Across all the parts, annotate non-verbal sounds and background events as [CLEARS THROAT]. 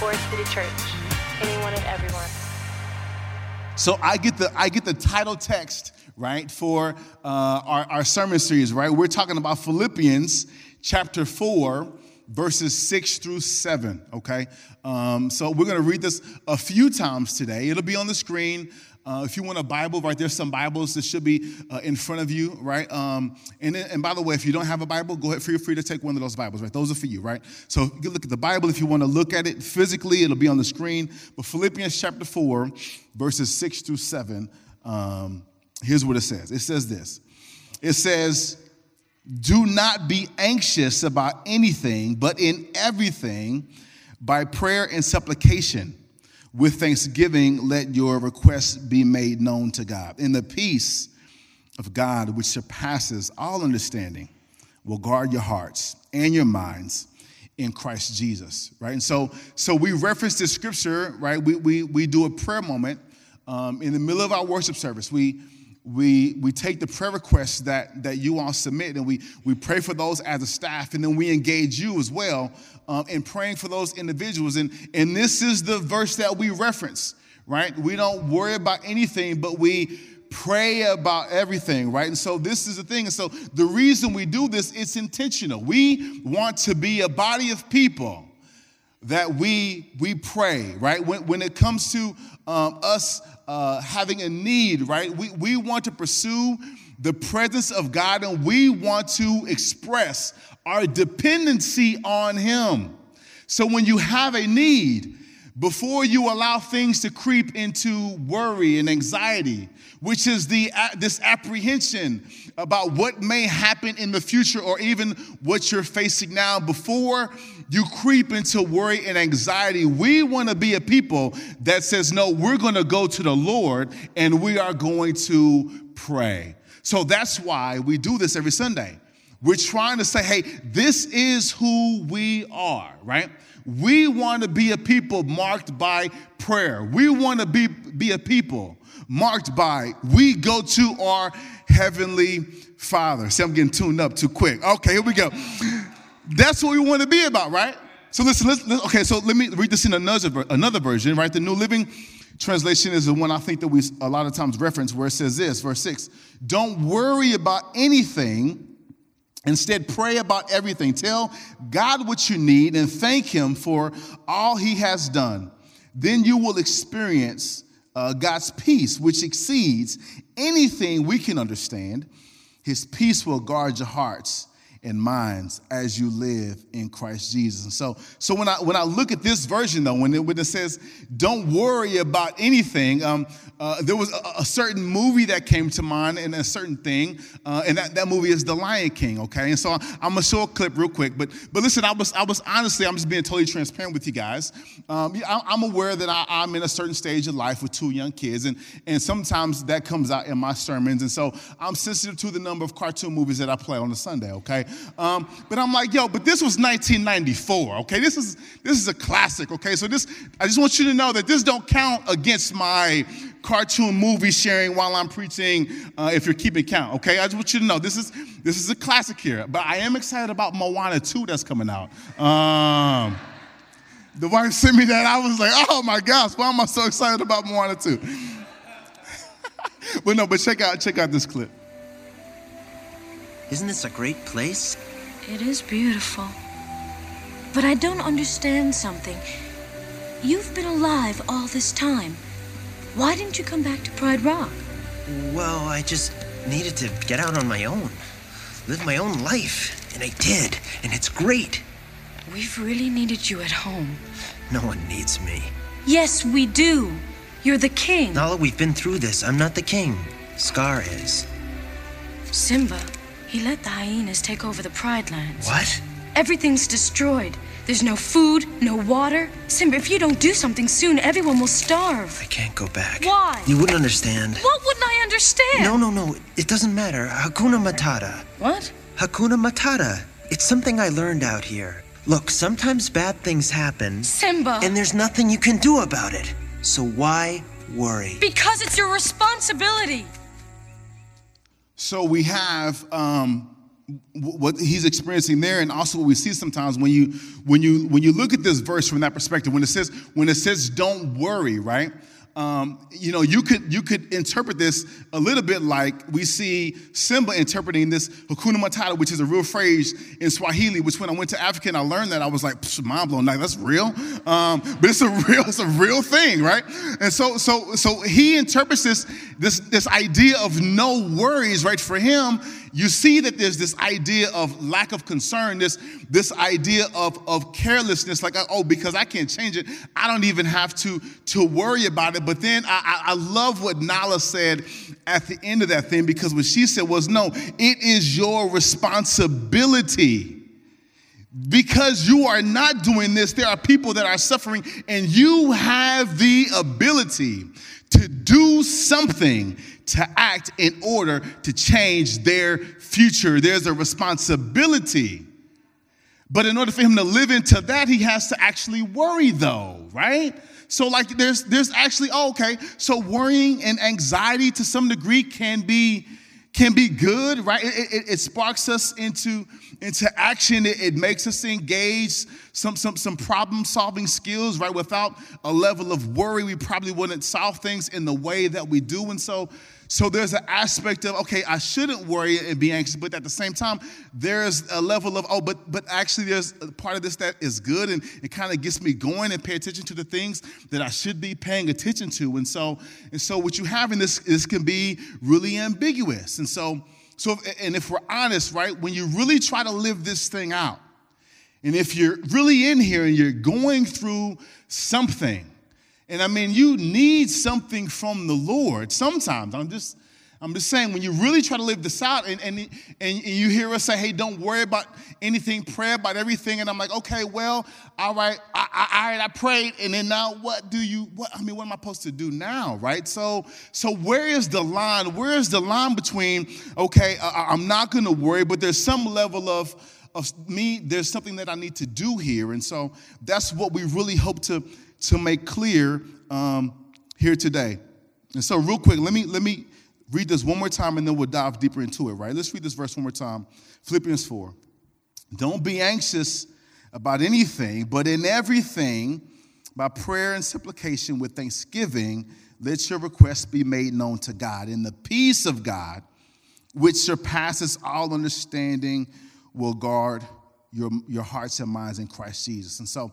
Forest City Church. Anyone and everyone. So I get the I get the title text right for uh, our, our sermon series. Right, we're talking about Philippians chapter four, verses six through seven. Okay, um, so we're going to read this a few times today. It'll be on the screen. Uh, if you want a Bible, right there's some Bibles that should be uh, in front of you, right? Um, and, and by the way, if you don't have a Bible, go ahead, feel free to take one of those Bibles, right? Those are for you, right? So you look at the Bible if you want to look at it physically, it'll be on the screen. But Philippians chapter 4, verses 6 through 7, um, here's what it says it says this it says, Do not be anxious about anything, but in everything, by prayer and supplication with thanksgiving, let your requests be made known to God. In the peace of God, which surpasses all understanding, will guard your hearts and your minds in Christ Jesus, right? And so, so we reference this scripture, right? We, we, we do a prayer moment um, in the middle of our worship service. We, we, we take the prayer requests that, that you all submit and we, we pray for those as a staff, and then we engage you as well um, in praying for those individuals. And, and this is the verse that we reference, right? We don't worry about anything, but we pray about everything, right? And so this is the thing. And so the reason we do this, it's intentional. We want to be a body of people that we we pray, right? When, when it comes to um, us uh, having a need, right? We, we want to pursue the presence of God and we want to express our dependency on Him. So when you have a need, before you allow things to creep into worry and anxiety, which is the this apprehension about what may happen in the future or even what you're facing now, before you creep into worry and anxiety, we want to be a people that says, "No, we're going to go to the Lord and we are going to pray." So that's why we do this every Sunday. We're trying to say, hey, this is who we are, right? We want to be a people marked by prayer. We want to be, be a people marked by we go to our heavenly Father. See, I'm getting tuned up too quick. Okay, here we go. That's what we want to be about, right? So listen, listen okay, so let me read this in another, another version, right? The New Living Translation is the one I think that we a lot of times reference where it says this, verse 6 Don't worry about anything Instead, pray about everything. Tell God what you need and thank Him for all He has done. Then you will experience uh, God's peace, which exceeds anything we can understand. His peace will guard your hearts and minds as you live in Christ Jesus. And so, so when I when I look at this version though, when it, when it says "Don't worry about anything," um, uh, there was a, a, certain movie that came to mind and a certain thing, uh, and that, that movie is The Lion King. Okay, and so I'm gonna show a clip real quick, but but listen, I was I was honestly I'm just being totally transparent with you guys. Um, I'm aware that I, I'm in a certain stage of life with two young kids, and and sometimes that comes out in my sermons, and so I'm sensitive to the number of cartoon movies that I play on a Sunday. Okay. Um, but I'm like, yo, but this was 1994, okay? This is this is a classic, okay? So this, I just want you to know that this don't count against my cartoon movie sharing while I'm preaching, uh, if you're keeping count, okay? I just want you to know this is this is a classic here. But I am excited about Moana 2 that's coming out. Um, the wife sent me that. I was like, oh my gosh, why am I so excited about Moana 2? [LAUGHS] but no, but check out check out this clip. Isn't this a great place? It is beautiful. But I don't understand something. You've been alive all this time. Why didn't you come back to Pride Rock? Well, I just needed to get out on my own, live my own life. And I did, and it's great. We've really needed you at home. No one needs me. Yes, we do. You're the king. Nala, we've been through this. I'm not the king. Scar is. Simba, he let the hyenas take over the Pride Lands. What? Everything's destroyed. There's no food, no water. Simba, if you don't do something soon, everyone will starve. I can't go back. Why? You wouldn't understand. What wouldn't I understand? No, no, no. It doesn't matter. Hakuna Matata. What? Hakuna Matata. It's something I learned out here. Look, sometimes bad things happen. Simba. And there's nothing you can do about it. So why worry? Because it's your responsibility. So we have um, what he's experiencing there and also what we see sometimes when you when you when you look at this verse from that perspective when it says when it says don't worry right um, you know, you could you could interpret this a little bit like we see Simba interpreting this Hakuna Matata, which is a real phrase in Swahili. Which when I went to Africa and I learned that, I was like mind blown. Like that's real, um, but it's a [LAUGHS] real it's a real thing, right? And so so so he interprets this this this idea of no worries, right? For him, you see that there's this idea of lack of concern, this, this idea of, of carelessness, like, oh, because I can't change it, I don't even have to, to worry about it. But then I, I love what Nala said at the end of that thing, because what she said was, no, it is your responsibility. Because you are not doing this, there are people that are suffering, and you have the ability to do something to act in order to change their future. There's a responsibility. But in order for him to live into that, he has to actually worry, though, right? So, like, there's there's actually, oh, okay. So worrying and anxiety to some degree can be can be good, right? It, it, it sparks us into, into action. It, it, makes us engage some, some, some problem solving skills, right? Without a level of worry, we probably wouldn't solve things in the way that we do. And so, so there's an aspect of, okay, I shouldn't worry and be anxious, but at the same time, there's a level of, oh, but but actually there's a part of this that is good and it kind of gets me going and pay attention to the things that I should be paying attention to. And so, and so what you have in this, this can be really ambiguous. And so, so and if we're honest, right, when you really try to live this thing out, and if you're really in here and you're going through something, and I mean, you need something from the Lord sometimes. I'm just, I'm just saying, when you really try to live this out and, and, and you hear us say, hey, don't worry about anything, pray about everything. And I'm like, okay, well, all right, I, I, all right, I prayed. And then now what do you, what, I mean, what am I supposed to do now, right? So, so where is the line? Where is the line between, okay, I, I'm not going to worry, but there's some level of, of me, there's something that I need to do here. And so that's what we really hope to to make clear um, here today. And so, real quick, let me let me read this one more time, and then we'll dive deeper into it. Right? Let's read this verse one more time. Philippians four. Don't be anxious about anything, but in everything, by prayer and supplication with thanksgiving, let your requests be made known to God. And the peace of God, which surpasses all understanding, will guard your, your hearts and minds in Christ Jesus. And so,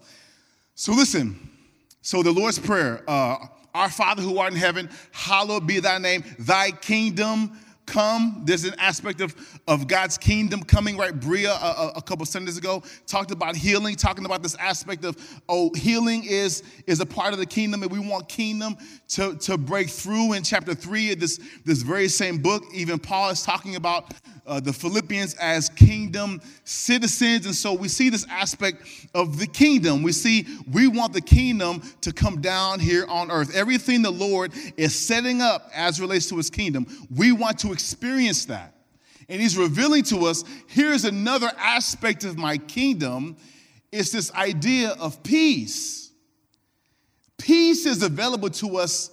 so listen, so the Lord's Prayer, uh, our Father who art in heaven, hallowed be thy name, thy kingdom come. There's an aspect of, of God's kingdom coming, right? Bria, a, a couple Sundays ago, talked about healing, talking about this aspect of, oh, healing is, is a part of the kingdom, and we want kingdom to, to break through. In chapter three of this, this very same book, even Paul is talking about uh, the Philippians as kingdom citizens. And so we see this aspect of the kingdom. We see we want the kingdom to come down here on earth. Everything the Lord is setting up as relates to his kingdom, we want to experience that. And he's revealing to us here's another aspect of my kingdom it's this idea of peace. Peace is available to us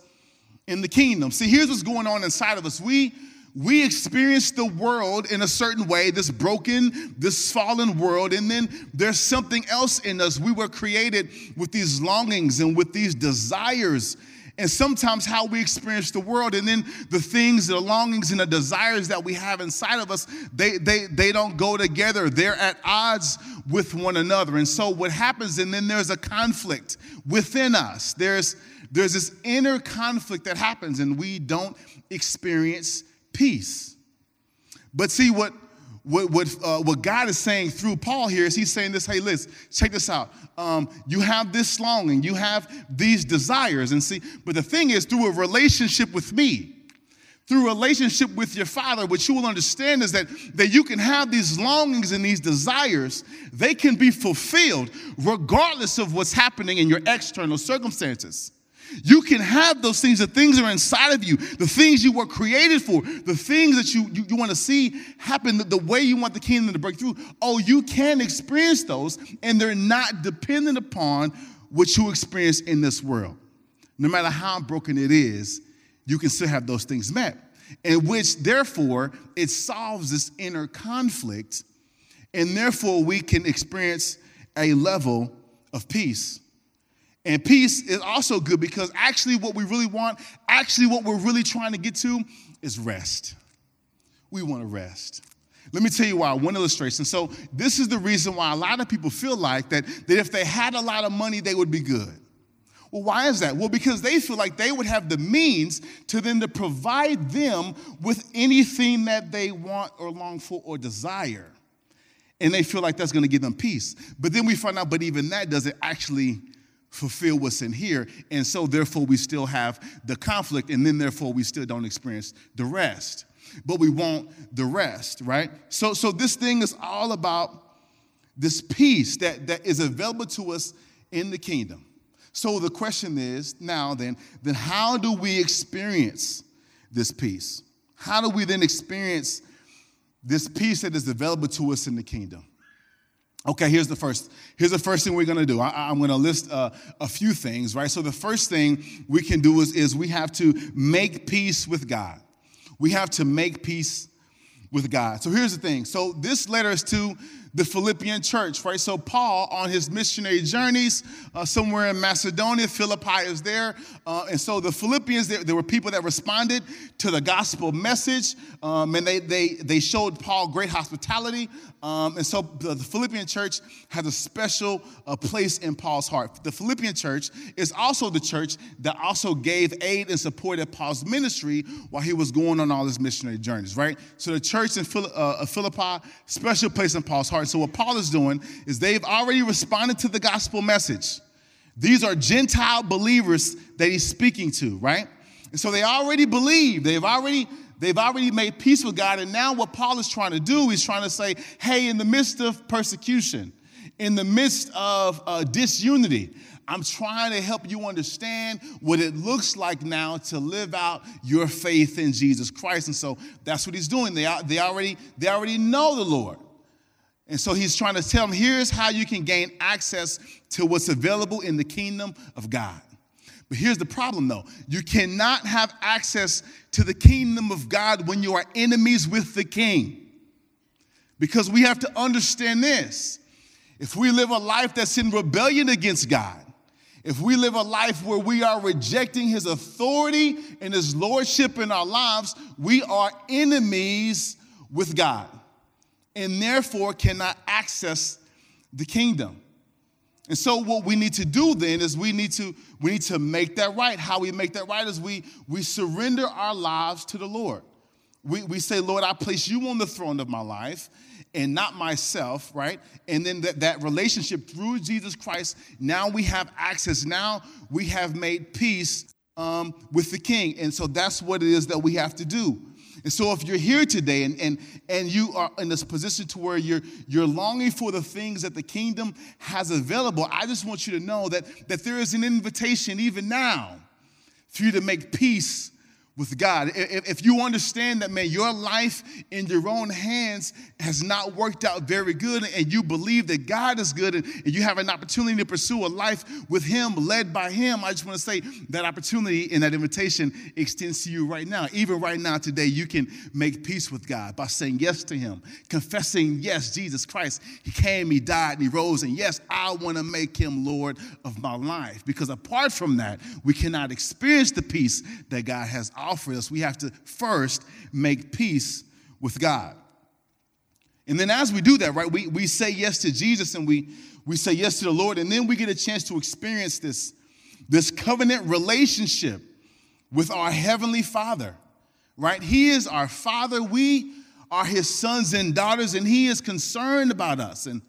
in the kingdom. See, here's what's going on inside of us. We we experience the world in a certain way, this broken, this fallen world, and then there's something else in us. We were created with these longings and with these desires. And sometimes how we experience the world, and then the things, the longings, and the desires that we have inside of us, they, they, they don't go together. They're at odds with one another. And so what happens, and then there's a conflict within us. There's, there's this inner conflict that happens, and we don't experience peace. But see, what, what, what, uh, what God is saying through Paul here is he's saying this hey, listen, check this out. Um, you have this longing, you have these desires. And see, but the thing is, through a relationship with me, through relationship with your father, what you will understand is that, that you can have these longings and these desires, they can be fulfilled regardless of what's happening in your external circumstances. You can have those things, the things that are inside of you, the things you were created for, the things that you, you, you want to see happen the, the, way you want the kingdom to break through. Oh, you can experience those, and they're not dependent upon what you experience in this world. No matter how broken it is, you can still have those things met. in which, therefore, it solves this inner conflict, and therefore we can experience a level of peace. And peace is also good because actually, what we really want, actually, what we're really trying to get to is rest. We want to rest. Let me tell you why. One illustration. So, this is the reason why a lot of people feel like that, that if they had a lot of money, they would be good. Well, why is that? Well, because they feel like they would have the means to then to provide them with anything that they want or long for or desire. And they feel like that's going to give them peace. But then we find out, but even that doesn't actually fulfill what's in here. And so, therefore, we still have the conflict, and then, therefore, we still don't experience the rest. But we want the rest, right? So, so this thing is all about this peace that, that is available to us in the kingdom. So the question is now then, then how do we experience this peace? How do we then experience this peace that is available to us in the kingdom? Okay, here's the first. Here's the first thing we're gonna do. I, am gonna list uh, a few things, right? So the first thing we can do is, is we have to make peace with God. We have to make peace with God. So here's the thing. So this letter is to the Philippian church, right? So Paul, on his missionary journeys, uh, somewhere in Macedonia, Philippi is there, uh, and so the Philippians, there, there, were people that responded to the gospel message, um, and they they they showed Paul great hospitality, um, and so the, the, Philippian church has a special uh, place in Paul's heart. The Philippian church is also the church that also gave aid and supported Paul's ministry while he was going on all his missionary journeys, right? So the church in uh, Philippi, special place in Paul's heart. So what Paul is doing is they've already responded to the gospel message. These are Gentile believers that he's speaking to, right? And so they already believe. They've already they've already made peace with God. And now what Paul is trying to do, he's trying to say, hey, in the midst of persecution, in the midst of uh, disunity, I'm trying to help you understand what it looks like now to live out your faith in Jesus Christ. And so that's what he's doing. They, they, already, they already know the Lord. And so he's trying to tell them here's how you can gain access to what's available in the kingdom of God. But here's the problem though you cannot have access to the kingdom of God when you are enemies with the king. Because we have to understand this. If we live a life that's in rebellion against God, if we live a life where we are rejecting his authority and his lordship in our lives, we are enemies with God and therefore cannot access the kingdom. And so what we need to do then is we need to we need to make that right. How we make that right is we we surrender our lives to the Lord. We, we say, Lord, I place you on the throne of my life and not myself, right? And then that, that relationship through Jesus Christ, now we have access. Now we have made peace um, with the King. And so that's what it is that we have to do. And so if you're here today and, and, and you are in this position to where you're, you're longing for the things that the kingdom has available, I just want you to know that, that there is an invitation even now for you to make peace with God. If you understand that, man, your life in your own hands has not worked out very good, and you believe that God is good, and you have an opportunity to pursue a life with Him, led by Him, I just want to say that opportunity and that invitation extends to you right now. Even right now, today, you can make peace with God by saying yes to Him, confessing, yes, Jesus Christ, He came, He died, and He rose, and yes, I want to make Him Lord of my life. Because apart from that, we cannot experience the peace that God has offer us, we have to first make peace with God. And then as we do that, right, we, we say yes to Jesus and we, we say yes to the Lord, and then we get a chance to experience this, this covenant relationship with our Heavenly Father, right? He is our Father. We are His sons and daughters, and He is concerned about us. And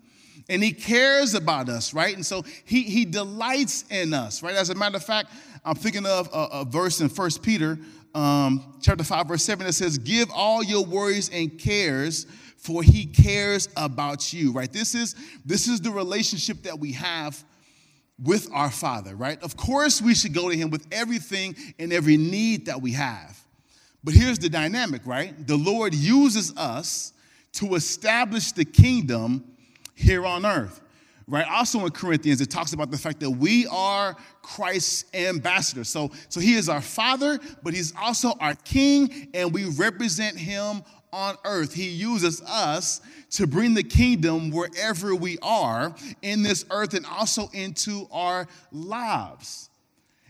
and he cares about us, right? And so he, he delights in us, right? As a matter of fact, I'm thinking of a, a verse in First Peter um, chapter 5, verse 7, that says, Give all your worries and cares, for he cares about you, right? This is, this is the relationship that we have with our Father, right? Of course, we should go to him with everything and every need that we have. But here's the dynamic, right? The Lord uses us to establish the kingdom here on earth right? Also in Corinthians, it talks about the fact that we are Christ's ambassadors. So, so he is our father, but he's also our king, and we represent him on earth. He uses us to bring the kingdom wherever we are in this earth and also into our lives.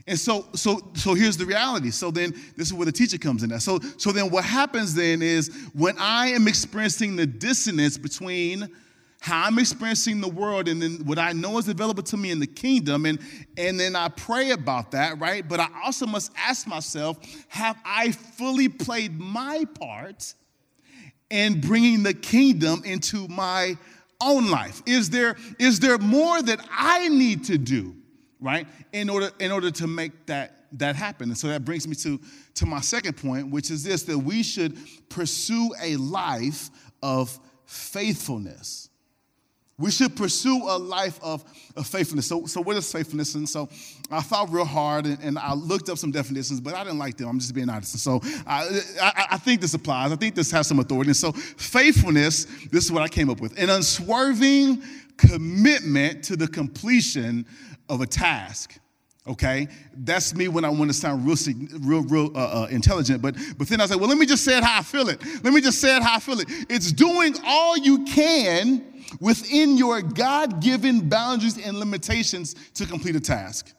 And so, so, so here's the reality. So then, this is where the teacher comes in. So, so then, what happens then is when I am experiencing the dissonance between how I'm experiencing the world and then what I know is available to me in the kingdom, and and then I pray about that, right? But I also must ask myself, have I fully played my part in bringing the kingdom into my own life? Is there is there more that I need to do? right? In order, in order to make that, that happen. And so that brings me to, to my second point, which is this that we should pursue a life of faithfulness. We should pursue a life of, of faithfulness. So, so, what is faithfulness? And so, I thought real hard and, and, I looked up some definitions, but I didn't like them. I'm just being honest. So, I, I, I think this applies. I think this has some authority. And so, faithfulness, this is what I came up with an unswerving commitment to the completion of a task. Okay, that's me when I want to sound real, real, real uh, uh, intelligent. But, but then I say, well, let me just say it how I feel it. Let me just say it how I feel it. It's doing all you can within your God-given boundaries and limitations to complete a task.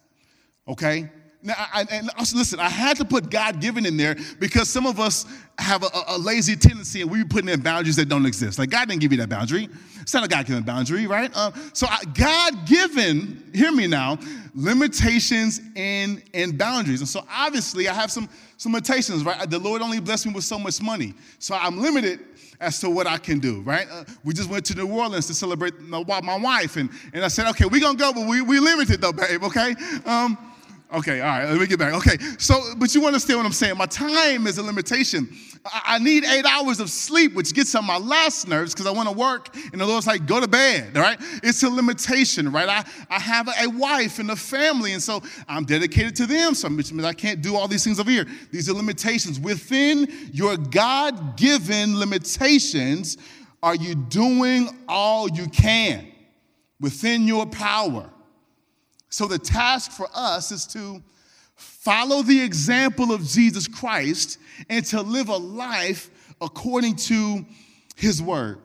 Okay, now, I, and listen, I had to put God given in there because some of us have a, a, lazy tendency and we be putting in boundaries that don't exist. Like, God didn't give you that boundary. It's not a God given boundary, right? Um, so, God given, hear me now, limitations and, and boundaries. And so, obviously, I have some, some limitations, right? The Lord only blessed me with so much money. So, I'm limited as to what I can do, right? Uh, we just went to New Orleans to celebrate my, my wife, and, and I said, okay, we're gonna go, but we, we limited though, babe, okay? Um, Okay, all right, let me get back. Okay, so, but you understand what I'm saying. My time is a limitation. I, I need eight hours of sleep, which gets on my last nerves because I want to work, and the Lord's like, go to bed, all right? It's a limitation, right? I, I have a wife and a family, and so I'm dedicated to them, so I can't do all these things over here. These are limitations. Within your God given limitations, are you doing all you can within your power? So the task for us is to follow the example of Jesus Christ and to live a life according to his word.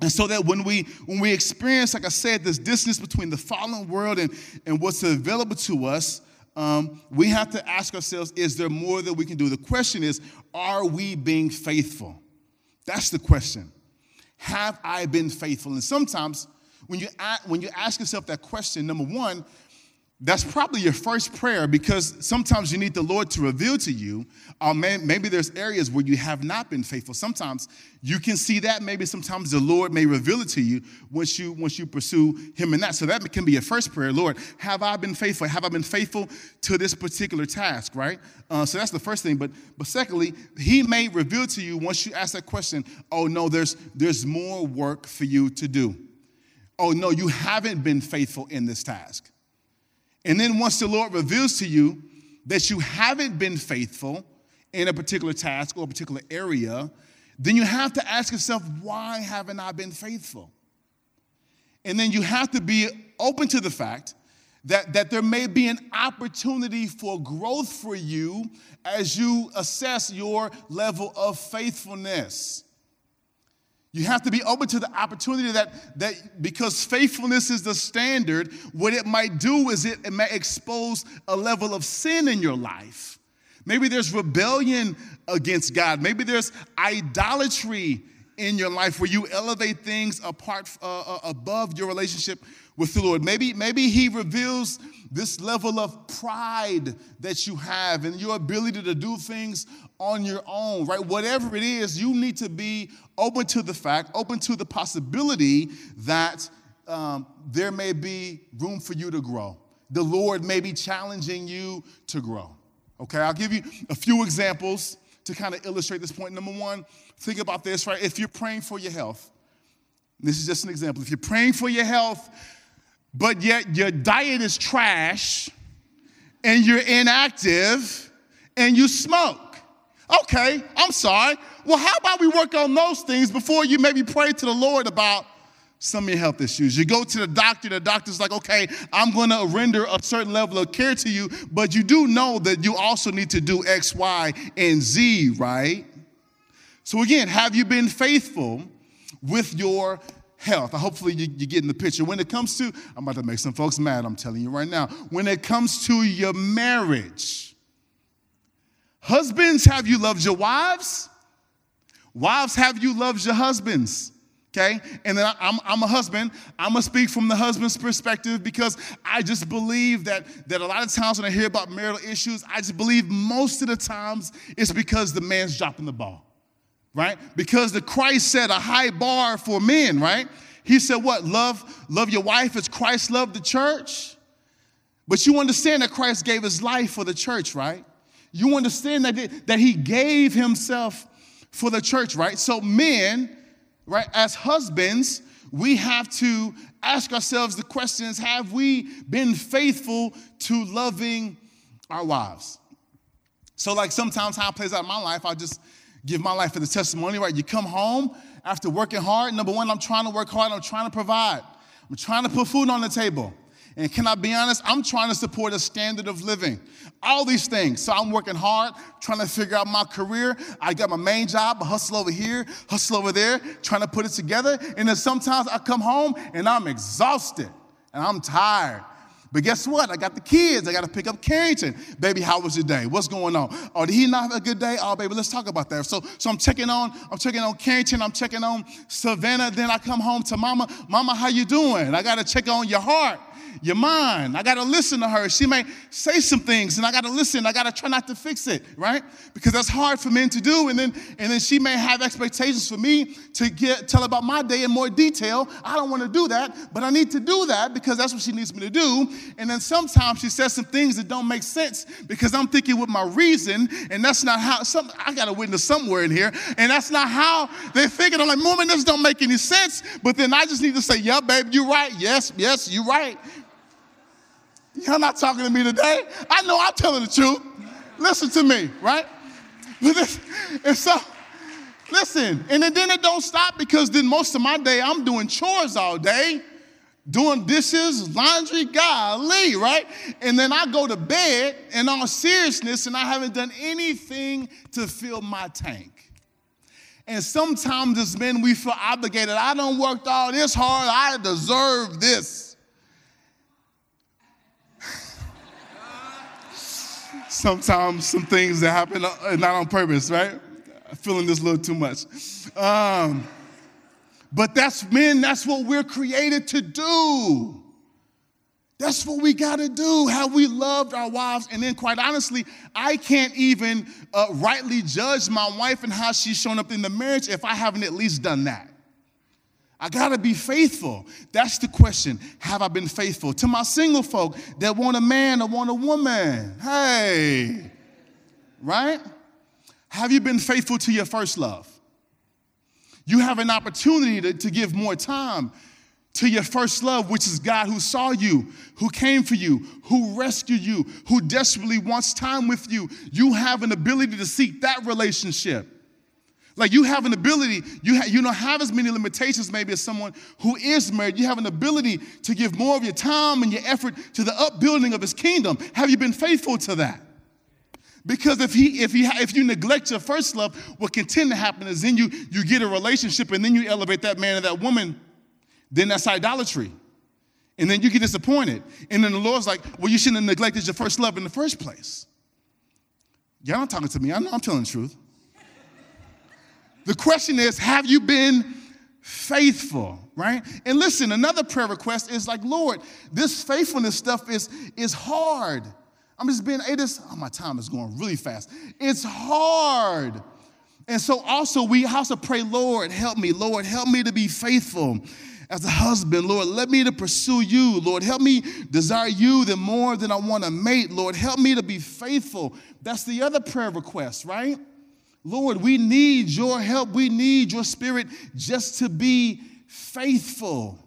And so that when we when we experience, like I said, this distance between the fallen world and, and what's available to us, um, we have to ask ourselves, is there more that we can do? The question is, are we being faithful? That's the question. Have I been faithful? And sometimes when you, when you ask yourself that question, number one, that's probably your first prayer because sometimes you need the Lord to reveal to you. Uh, maybe there's areas where you have not been faithful. Sometimes you can see that. Maybe sometimes the Lord may reveal it to you once you once you pursue Him in that. So that can be your first prayer. Lord, have I been faithful? Have I been faithful to this particular task? Right. Uh, so that's the first thing. But but secondly, He may reveal to you once you ask that question. Oh no, there's there's more work for you to do. Oh no, you haven't been faithful in this task. And then once the Lord reveals to you that you haven't been faithful in a particular task or a particular area, then you have to ask yourself, why haven't I been faithful? And then you have to be open to the fact that, that there may be an opportunity for growth for you as you assess your level of faithfulness. You have to be open to the opportunity that, that because faithfulness is the standard, what it might do is it, it may expose a level of sin in your life. Maybe there's rebellion against God. Maybe there's idolatry in your life where you elevate things apart uh, uh, above your relationship with the Lord. Maybe, maybe He reveals this level of pride that you have and your ability to do things on your own, right? Whatever it is, you need to be open to the fact, open to the possibility that um, there may be room for you to grow. The Lord may be challenging you to grow. Okay, I'll give you a few examples to kind of illustrate this point. Number one, think about this, right? If you're praying for your health, this is just an example. If you're praying for your health, but yet your diet is trash and you're inactive and you smoke. Okay, I'm sorry. Well, how about we work on those things before you maybe pray to the Lord about some of your health issues. You go to the doctor, the doctor's like, okay, I'm gonna render a certain level of care to you, but you do know that you also need to do X, Y, and Z, right? So again, have you been faithful with your health? Hopefully you, you're the picture. When it comes to, I'm about to make some folks mad, I'm telling you right now. When it comes to your marriage, husbands, have you loved your wives? Wives, have you loved your husbands? Okay? And then I'm, I'm a husband. I'm to speak from the husband's perspective because I just believe that, that a lot of times when I hear about marital issues, I just believe most of the times it's because the man's dropping the ball, right? Because the Christ set a high bar for men, right? He said, What? Love, love your wife as Christ loved the church. But you understand that Christ gave his life for the church, right? You understand that, that he gave himself for the church, right? So, men, right, as husbands, we have to ask ourselves the questions Have we been faithful to loving our wives? So, like sometimes how it plays out in my life, I just give my life as a testimony, right? You come home after working hard. Number one, I'm trying to work hard, I'm trying to provide, I'm trying to put food on the table. And can I be honest? I'm trying to support a standard of living. All these things. So I'm working hard, trying to figure out my career. I got my main job, hustle over here, hustle over there, trying to put it together. And then sometimes I come home and I'm exhausted and I'm tired. But guess what? I got the kids. I got to pick up Carrington. Baby, how was your day? What's going on? Oh, did he not have a good day? Oh, baby, let's talk about that. So, so I'm checking on, I'm checking on Carrington. I'm checking on Savannah. Then I come home to Mama. Mama, how you doing? I got to check on your heart your mind. I got to listen to her. She may say some things and I got to listen. I got to try not to fix it, right? Because that's hard for men to do. And then, and then she may have expectations for me to get, tell about my day in more detail. I don't want to do that, but I need to do that because that's what she needs me to do. And then sometimes she says some things that don't make sense because I'm thinking with my reason, and that's not how, some, I got to witness somewhere in here, and that's not how they're thinking. I'm like, woman, this don't make any sense. But then I just need to say, yeah, babe, you're right. Yes, yes, you're right. Y'all not talking to me today. I know I'm telling the truth. Listen to me, right? And so, listen, and then it don't stop because then most of my day I'm doing chores all day, doing dishes, laundry, golly, right? And then I go to bed in all seriousness and I haven't done anything to fill my tank. And sometimes as men, we feel obligated. I don't worked all this hard. I deserve this. Sometimes some things that happen uh, not on purpose, right? I'm feeling this a little too much. Um, but that's men, that's what we're created to do. That's what we got to do. How we loved our wives. And then, quite honestly, I can't even uh, rightly judge my wife and how she's shown up in the marriage if I haven't at least done that. I gotta be faithful. That's the question. Have I been faithful? To my single folk that want a man or want a woman. Hey, right? Have you been faithful to your first love? You have an opportunity to, to give more time to your first love, which is God who saw you, who came for you, who rescued you, who desperately wants time with you. You have an ability to seek that relationship. Like you have an ability, you, ha- you don't have as many limitations maybe as someone who is married. You have an ability to give more of your time and your effort to the upbuilding of his kingdom. Have you been faithful to that? Because if he, if he, if you neglect your first love, what can tend to happen is then you, you get a relationship and then you elevate that man or that woman, then that's idolatry. And then you get disappointed. And then the Lord's like, well, you shouldn't have neglected your first love in the first place. Y'all not talking to me. I know I'm telling the truth. The question is, have you been faithful? Right? And listen, another prayer request is like, Lord, this faithfulness stuff is, is hard. I'm just being, hey, this, oh, my time is going really fast. It's hard. And so also we also pray, Lord, help me. Lord, help me to be faithful as a husband. Lord, let me to pursue you. Lord, help me desire you the more than I want to mate. Lord, help me to be faithful. That's the other prayer request, right? Lord, we need your help. We need your spirit just to be faithful.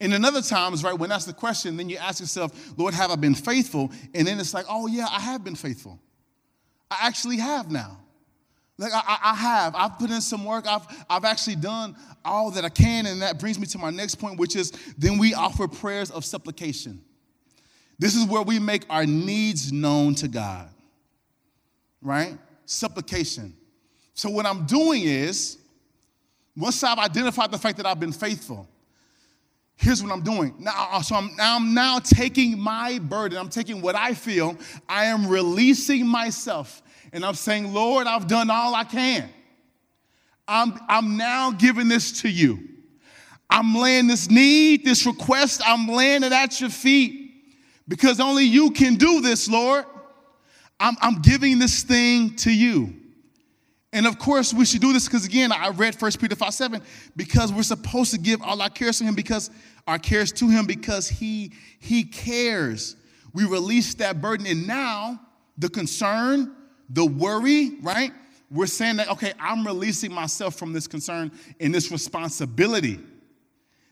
And in other times, right, when that's the question, then you ask yourself, Lord, have I been faithful? And then it's like, oh, yeah, I have been faithful. I actually have now. Like I, I, have. I've put in some work. I've, I've actually done all that I can. And that brings me to my next point, which is then we offer prayers of supplication. This is where we make our needs known to God, right? Supplication. So, what I'm doing is, once I've identified the fact that I've been faithful, here's what I'm doing. Now, uh, so I'm now, I'm now taking my burden, I'm taking what I feel, I am releasing myself, and I'm saying, Lord, I've done all I can. I'm, I'm now giving this to you. I'm laying this need, this request, I'm laying it at your feet because only you can do this, Lord. I'm, I'm giving this thing to you. And of course, we should do this because, again, I read 1 Peter 5 7, because we're supposed to give all our cares to Him because our cares to Him because He, he cares. We release that burden. And now, the concern, the worry, right? We're saying that, okay, I'm releasing myself from this concern and this responsibility.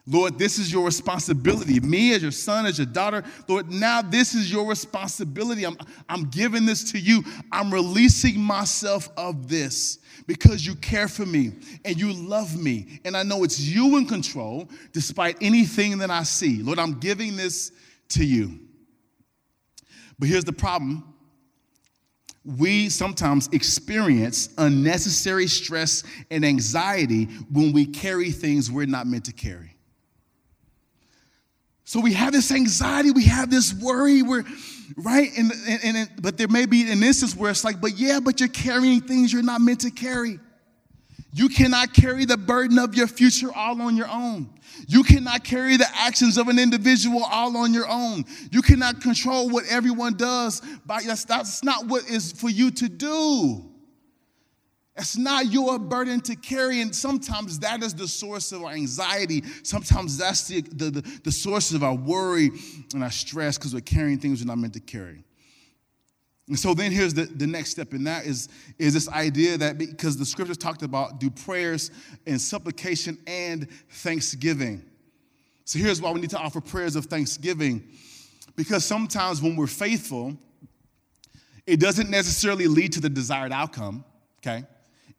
Lord, this is your responsibility. Me as your son, as your daughter, Lord, now this is your responsibility. I'm, I'm giving this to you. I'm releasing myself of this because you care for me and you love me. And I know it's you in control despite anything that I see. Lord, I'm giving this to you. But here's the problem we sometimes experience unnecessary stress and anxiety when we carry things we're not meant to carry. So we have this anxiety, we have this worry, we're right, and, and, and, but there may be an instance where it's like, but yeah, but you're carrying things you're not meant to carry. You cannot carry the burden of your future all on your own. You cannot carry the actions of an individual all on your own. You cannot control what everyone does. By, that's, that's not what is for you to do. It's not your burden to carry, and sometimes that is the source of our anxiety. Sometimes that's the, the, the, the source of our worry and our stress because we're carrying things we're not meant to carry. And so then here's the, the next step, and that is, is this idea that because the scriptures talked about do prayers and supplication and thanksgiving. So here's why we need to offer prayers of thanksgiving. Because sometimes when we're faithful, it doesn't necessarily lead to the desired outcome, okay?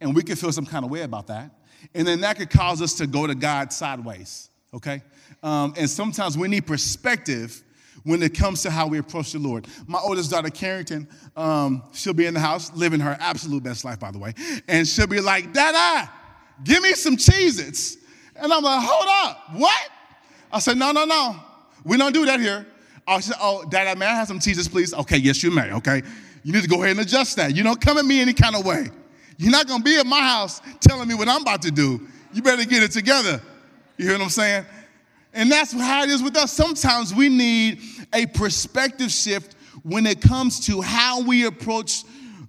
And we can feel some kind of way about that. And then that could cause us to go to God sideways, okay? Um, and sometimes we need perspective when it comes to how we approach the Lord. My oldest daughter, Carrington, um, she'll be in the house living her absolute best life, by the way, and she'll be like, Dada, give me some Cheez Its. And I'm like, hold up, what? I said, no, no, no, we don't do that here. I said, oh, Dada, may I have some Cheez Its, please? Okay, yes, you may, okay? You need to go ahead and adjust that. You don't come at me any kind of way. You're not going to be at my house telling me what I'm about to do. You better get it together. You hear what I'm saying? And that's how it is with us. Sometimes we need a perspective shift when it comes to how we approach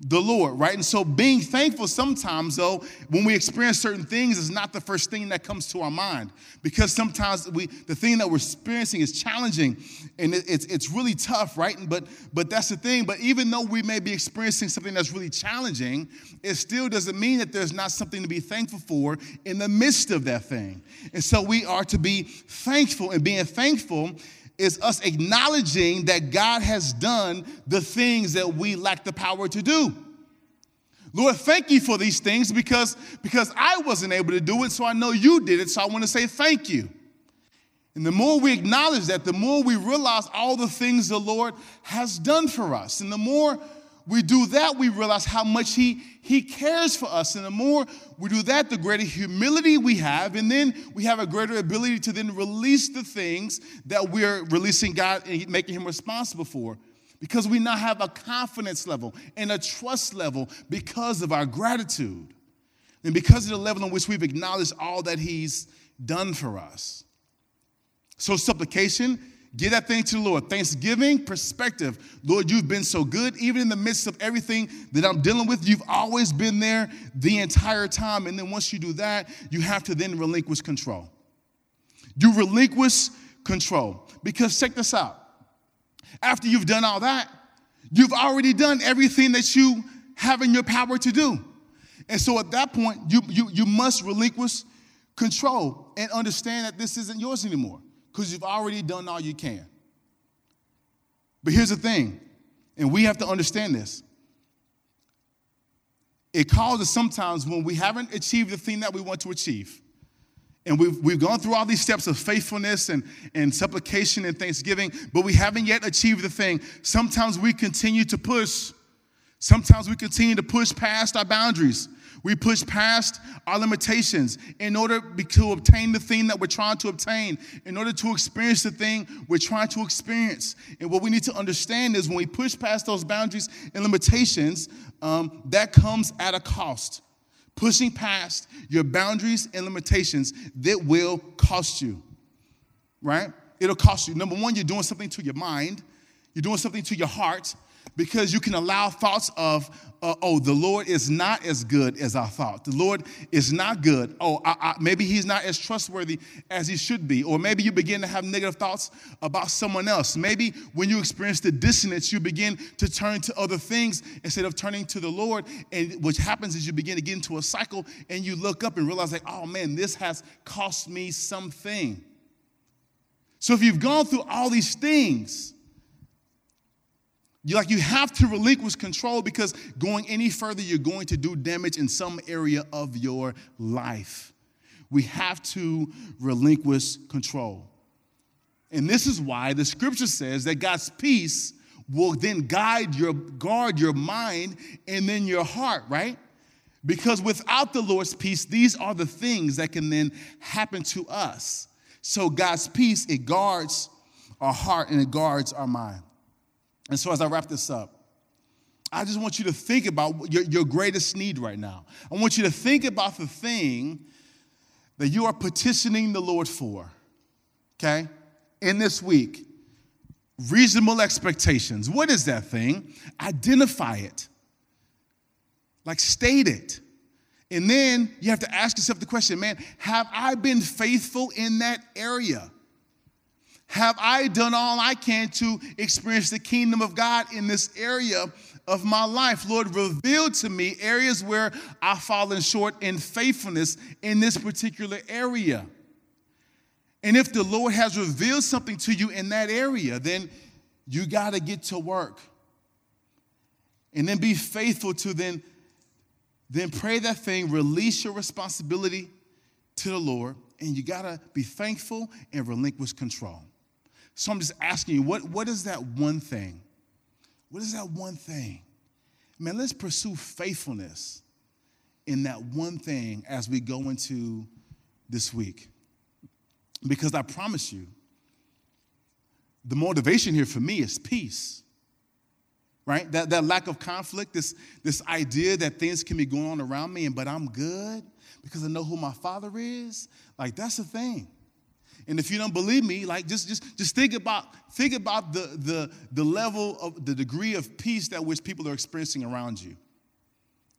the Lord, right? And so being thankful sometimes, though, when we experience certain things, is not the first thing that comes to our mind because sometimes we the thing that we're experiencing is challenging and it, it's, it's really tough, right? But, but that's the thing. But even though we may be experiencing something that's really challenging, it still doesn't mean that there's not something to be thankful for in the midst of that thing. And so we are to be thankful, and being thankful is us acknowledging that God has done the things that we lack the power to do. Lord, thank you for these things because, because I wasn't able to do it, so I know you did it, so I want to say thank you. And the more we acknowledge that, the more we realize all the things the Lord has done for us. And the more we do that, we realize how much He, he cares for us. And the more we do that, the greater humility we have. And then we have a greater ability to then release the things that we're releasing God and making Him responsible for. Because we now have a confidence level and a trust level because of our gratitude. And because of the level in which we've acknowledged all that He's done for us. So, supplication Give that thing to the Lord. Thanksgiving, perspective. Lord, you've been so good. Even in the midst of everything that I'm dealing with, you've always been there the entire time. And then once you do that, you have to then relinquish control. You relinquish control. Because check this out. After you've done all that, you've already done everything that you have in your power to do. And so at that point, you, you, you must relinquish control and understand that this isn't yours anymore because you've already done all you can. But here's the thing, and we have to understand this. it causes sometimes when we haven't achieved the thing that we want to achieve. And we've, we've gone through all these steps of faithfulness and, and supplication and thanksgiving, but we haven't yet achieved the thing. Sometimes we continue to push. Sometimes we continue to push past our boundaries. We push past our limitations in order to obtain the thing that we're trying to obtain, in order to experience the thing we're trying to experience. And what we need to understand is when we push past those boundaries and limitations, um, that comes at a cost. Pushing past your boundaries and limitations that will cost you, right? It'll cost you. Number one, you're doing something to your mind, you're doing something to your heart, because you can allow thoughts of, uh, oh, the Lord is not as good as I thought. The Lord is not good. Oh, I, I, maybe He's not as trustworthy as He should be. Or maybe you begin to have negative thoughts about someone else. Maybe when you experience the dissonance, you begin to turn to other things instead of turning to the Lord. And what happens is you begin to get into a cycle and you look up and realize, like, oh man, this has cost me something. So if you've gone through all these things, you like you have to relinquish control because going any further, you're going to do damage in some area of your life. We have to relinquish control. And this is why the scripture says that God's peace will then guide your guard your mind and then your heart, right? Because without the Lord's peace, these are the things that can then happen to us. So God's peace, it guards our heart and it guards our mind. And so, as I wrap this up, I just want you to think about your, your greatest need right now. I want you to think about the thing that you are petitioning the Lord for, okay, in this week. Reasonable expectations. What is that thing? Identify it, like state it. And then you have to ask yourself the question man, have I been faithful in that area? Have I done all I can to experience the kingdom of God in this area of my life? Lord, reveal to me areas where I've fallen short in faithfulness in this particular area. And if the Lord has revealed something to you in that area, then you got to get to work. And then be faithful to then, then pray that thing, release your responsibility to the Lord, and you got to be thankful and relinquish control. So I'm just asking you, what, what is that one thing? What is that one thing? Man, let's pursue faithfulness in that one thing as we go into this week. Because I promise you, the motivation here for me is peace. Right? That, that lack of conflict, this, this idea that things can be going on around me, and but I'm good because I know who my father is. Like that's the thing. And if you don't believe me, like just just just think about think about the the the level of the degree of peace that which people are experiencing around you.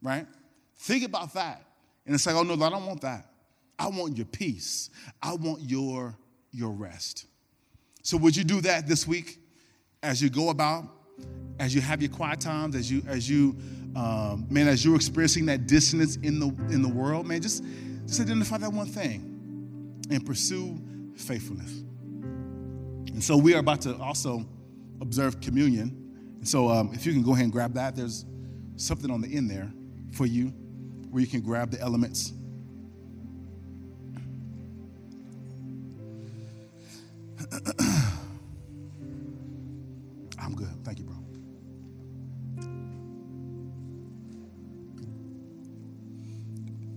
Right? Think about that. And it's like, oh no, I don't want that. I want your peace. I want your your rest. So would you do that this week as you go about, as you have your quiet times, as you as you um, man, as you're experiencing that dissonance in the in the world, man, just just identify that one thing and pursue faithfulness. And so we are about to also observe communion. And so um, if you can go ahead and grab that, there's something on the end there for you where you can grab the elements. [CLEARS THROAT] I'm good. Thank you, bro.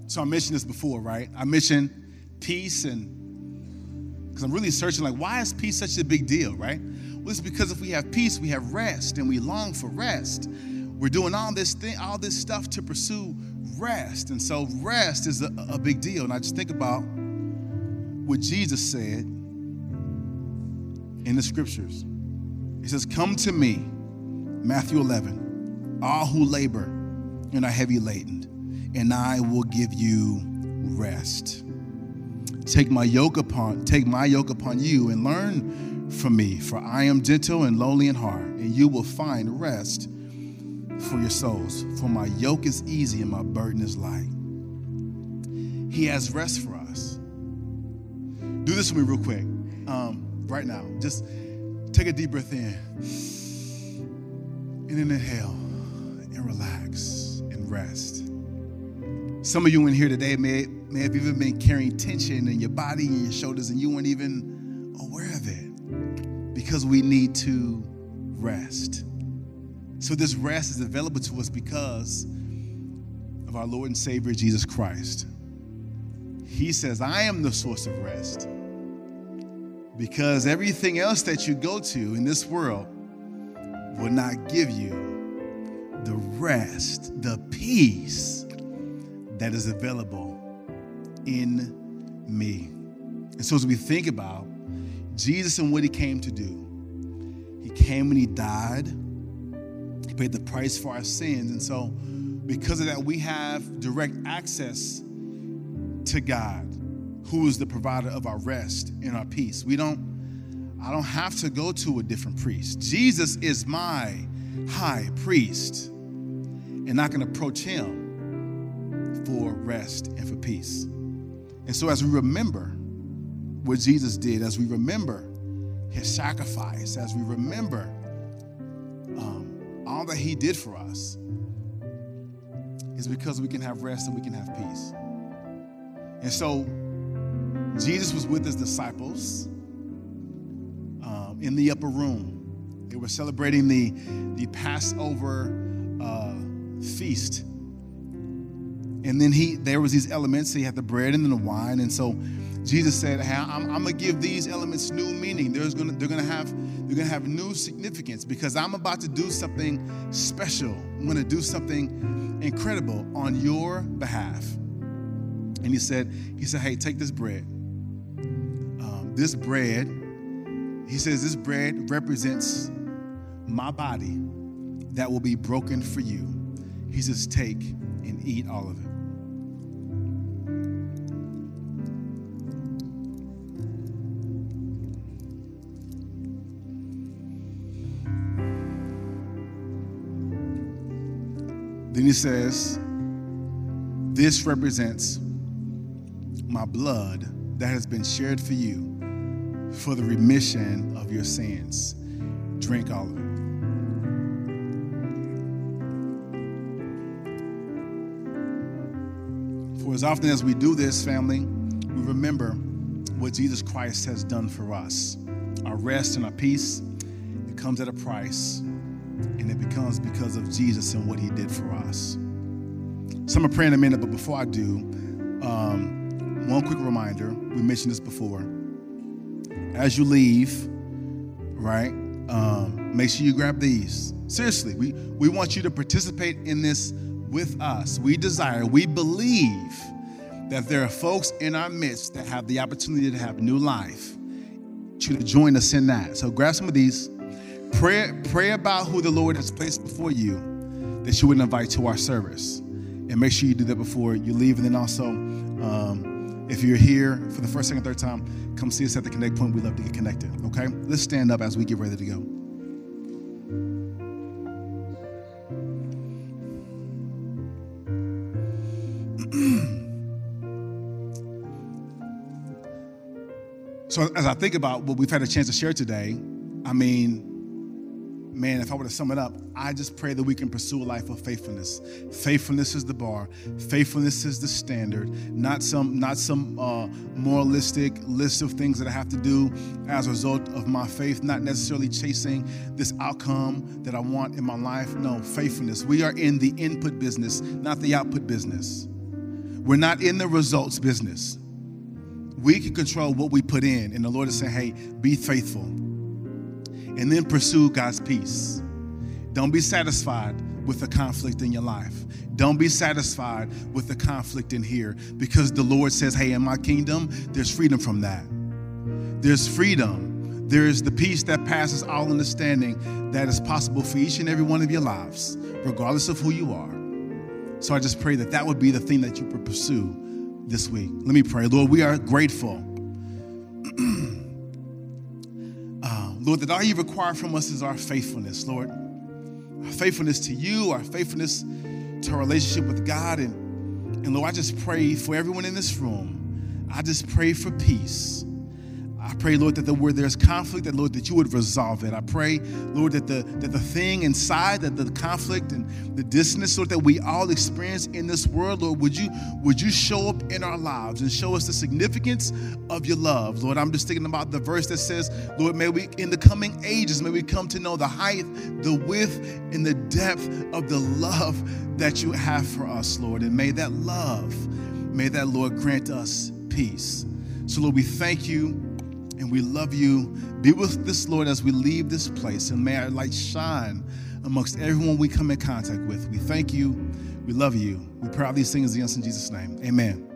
So I mentioned this before, right? I mentioned peace and because I'm really searching, like, why is peace such a big deal, right? Well, it's because if we have peace, we have rest, and we long for rest. We're doing all this thing, all this stuff to pursue rest. And so rest is a, a big deal. And I just think about what Jesus said in the scriptures. He says, Come to me, Matthew 11, all who labor and are heavy laden, and I will give you rest. Take my yoke upon, take my yoke upon you and learn from me, for I am gentle and lowly in heart, and you will find rest for your souls. For my yoke is easy and my burden is light. He has rest for us. Do this with me real quick, um, right now. Just take a deep breath in, and then inhale, and relax, and rest. Some of you in here today may, may have even been carrying tension in your body and your shoulders, and you weren't even aware of it because we need to rest. So, this rest is available to us because of our Lord and Savior Jesus Christ. He says, I am the source of rest. Because everything else that you go to in this world will not give you the rest, the peace that is available in me. And so, as we think about Jesus and what he came to do, he came and he died, he paid the price for our sins. And so, because of that, we have direct access to God, who is the provider of our rest and our peace. We don't, I don't have to go to a different priest. Jesus is my high priest, and I can approach him for rest and for peace. And so, as we remember what Jesus did, as we remember his sacrifice, as we remember um, all that he did for us, is because we can have rest and we can have peace. And so Jesus was with his disciples um, in the upper room. They were celebrating the, the Passover uh, feast. And then he there was these elements. He had the bread and then the wine. And so Jesus said, hey, I'm, I'm, gonna give these elements new meaning. There's gonna they're gonna have they're gonna have new significance because I'm about to do something special. I'm gonna do something incredible on your behalf. And he said, he said, hey, take this bread. Um, this bread, he says, this bread represents my body that will be broken for you. He says, take and eat all of it. He says, This represents my blood that has been shared for you for the remission of your sins. Drink all of it. For as often as we do this, family, we remember what Jesus Christ has done for us. Our rest and our peace, it comes at a price and it becomes because of Jesus and what he did for us. So I'm going to pray in a minute, but before I do, um, one quick reminder we mentioned this before. As you leave, right, um, make sure you grab these. Seriously, we, we want you to participate in this with us. We desire, we believe that there are folks in our midst that have the opportunity to have new life. to join us in that. So grab some of these Pray, pray about who the Lord has placed before you that you would invite to our service. And make sure you do that before you leave. And then also, um, if you're here for the first, second, third time, come see us at the Connect Point. We'd love to get connected. Okay? Let's stand up as we get ready to go. [CLEARS THROAT] so, as I think about what we've had a chance to share today, I mean, man, if I were to sum it up, I just pray that we can pursue a life of faithfulness. Faithfulness is the bar. Faithfulness is the standard. Not some, not some uh, moralistic list of things that I have to do as a result of my faith. Not necessarily chasing this outcome that I want in my life. No, faithfulness. We are in the input business, not the output business. We're not in the results business. We can control what we put in, and the Lord is saying, "Hey, be faithful." And then pursue God's peace. Don't be satisfied with the conflict in your life. Don't be satisfied with the conflict in here because the Lord says, Hey, in my kingdom, there's freedom from that. There's freedom. There is the peace that passes all understanding that is possible for each and every one of your lives, regardless of who you are. So I just pray that that would be the thing that you pursue this week. Let me pray. Lord, we are grateful [CLEARS THROAT] Lord, that all you require from us is our faithfulness, Lord. Our faithfulness to you, our faithfulness to our relationship with God. And, and Lord, I just pray for everyone in this room. I just pray for peace. I pray, Lord, that the, where there's conflict, that Lord, that you would resolve it. I pray, Lord, that the that the thing inside, that the conflict and the dissonance, Lord, that we all experience in this world, Lord, would you would you show up in our lives and show us the significance of your love, Lord? I'm just thinking about the verse that says, Lord, may we in the coming ages, may we come to know the height, the width, and the depth of the love that you have for us, Lord, and may that love, may that Lord grant us peace. So, Lord, we thank you and we love you. Be with this, Lord, as we leave this place, and may our light shine amongst everyone we come in contact with. We thank you. We love you. We pray all these things in Jesus' name. Amen.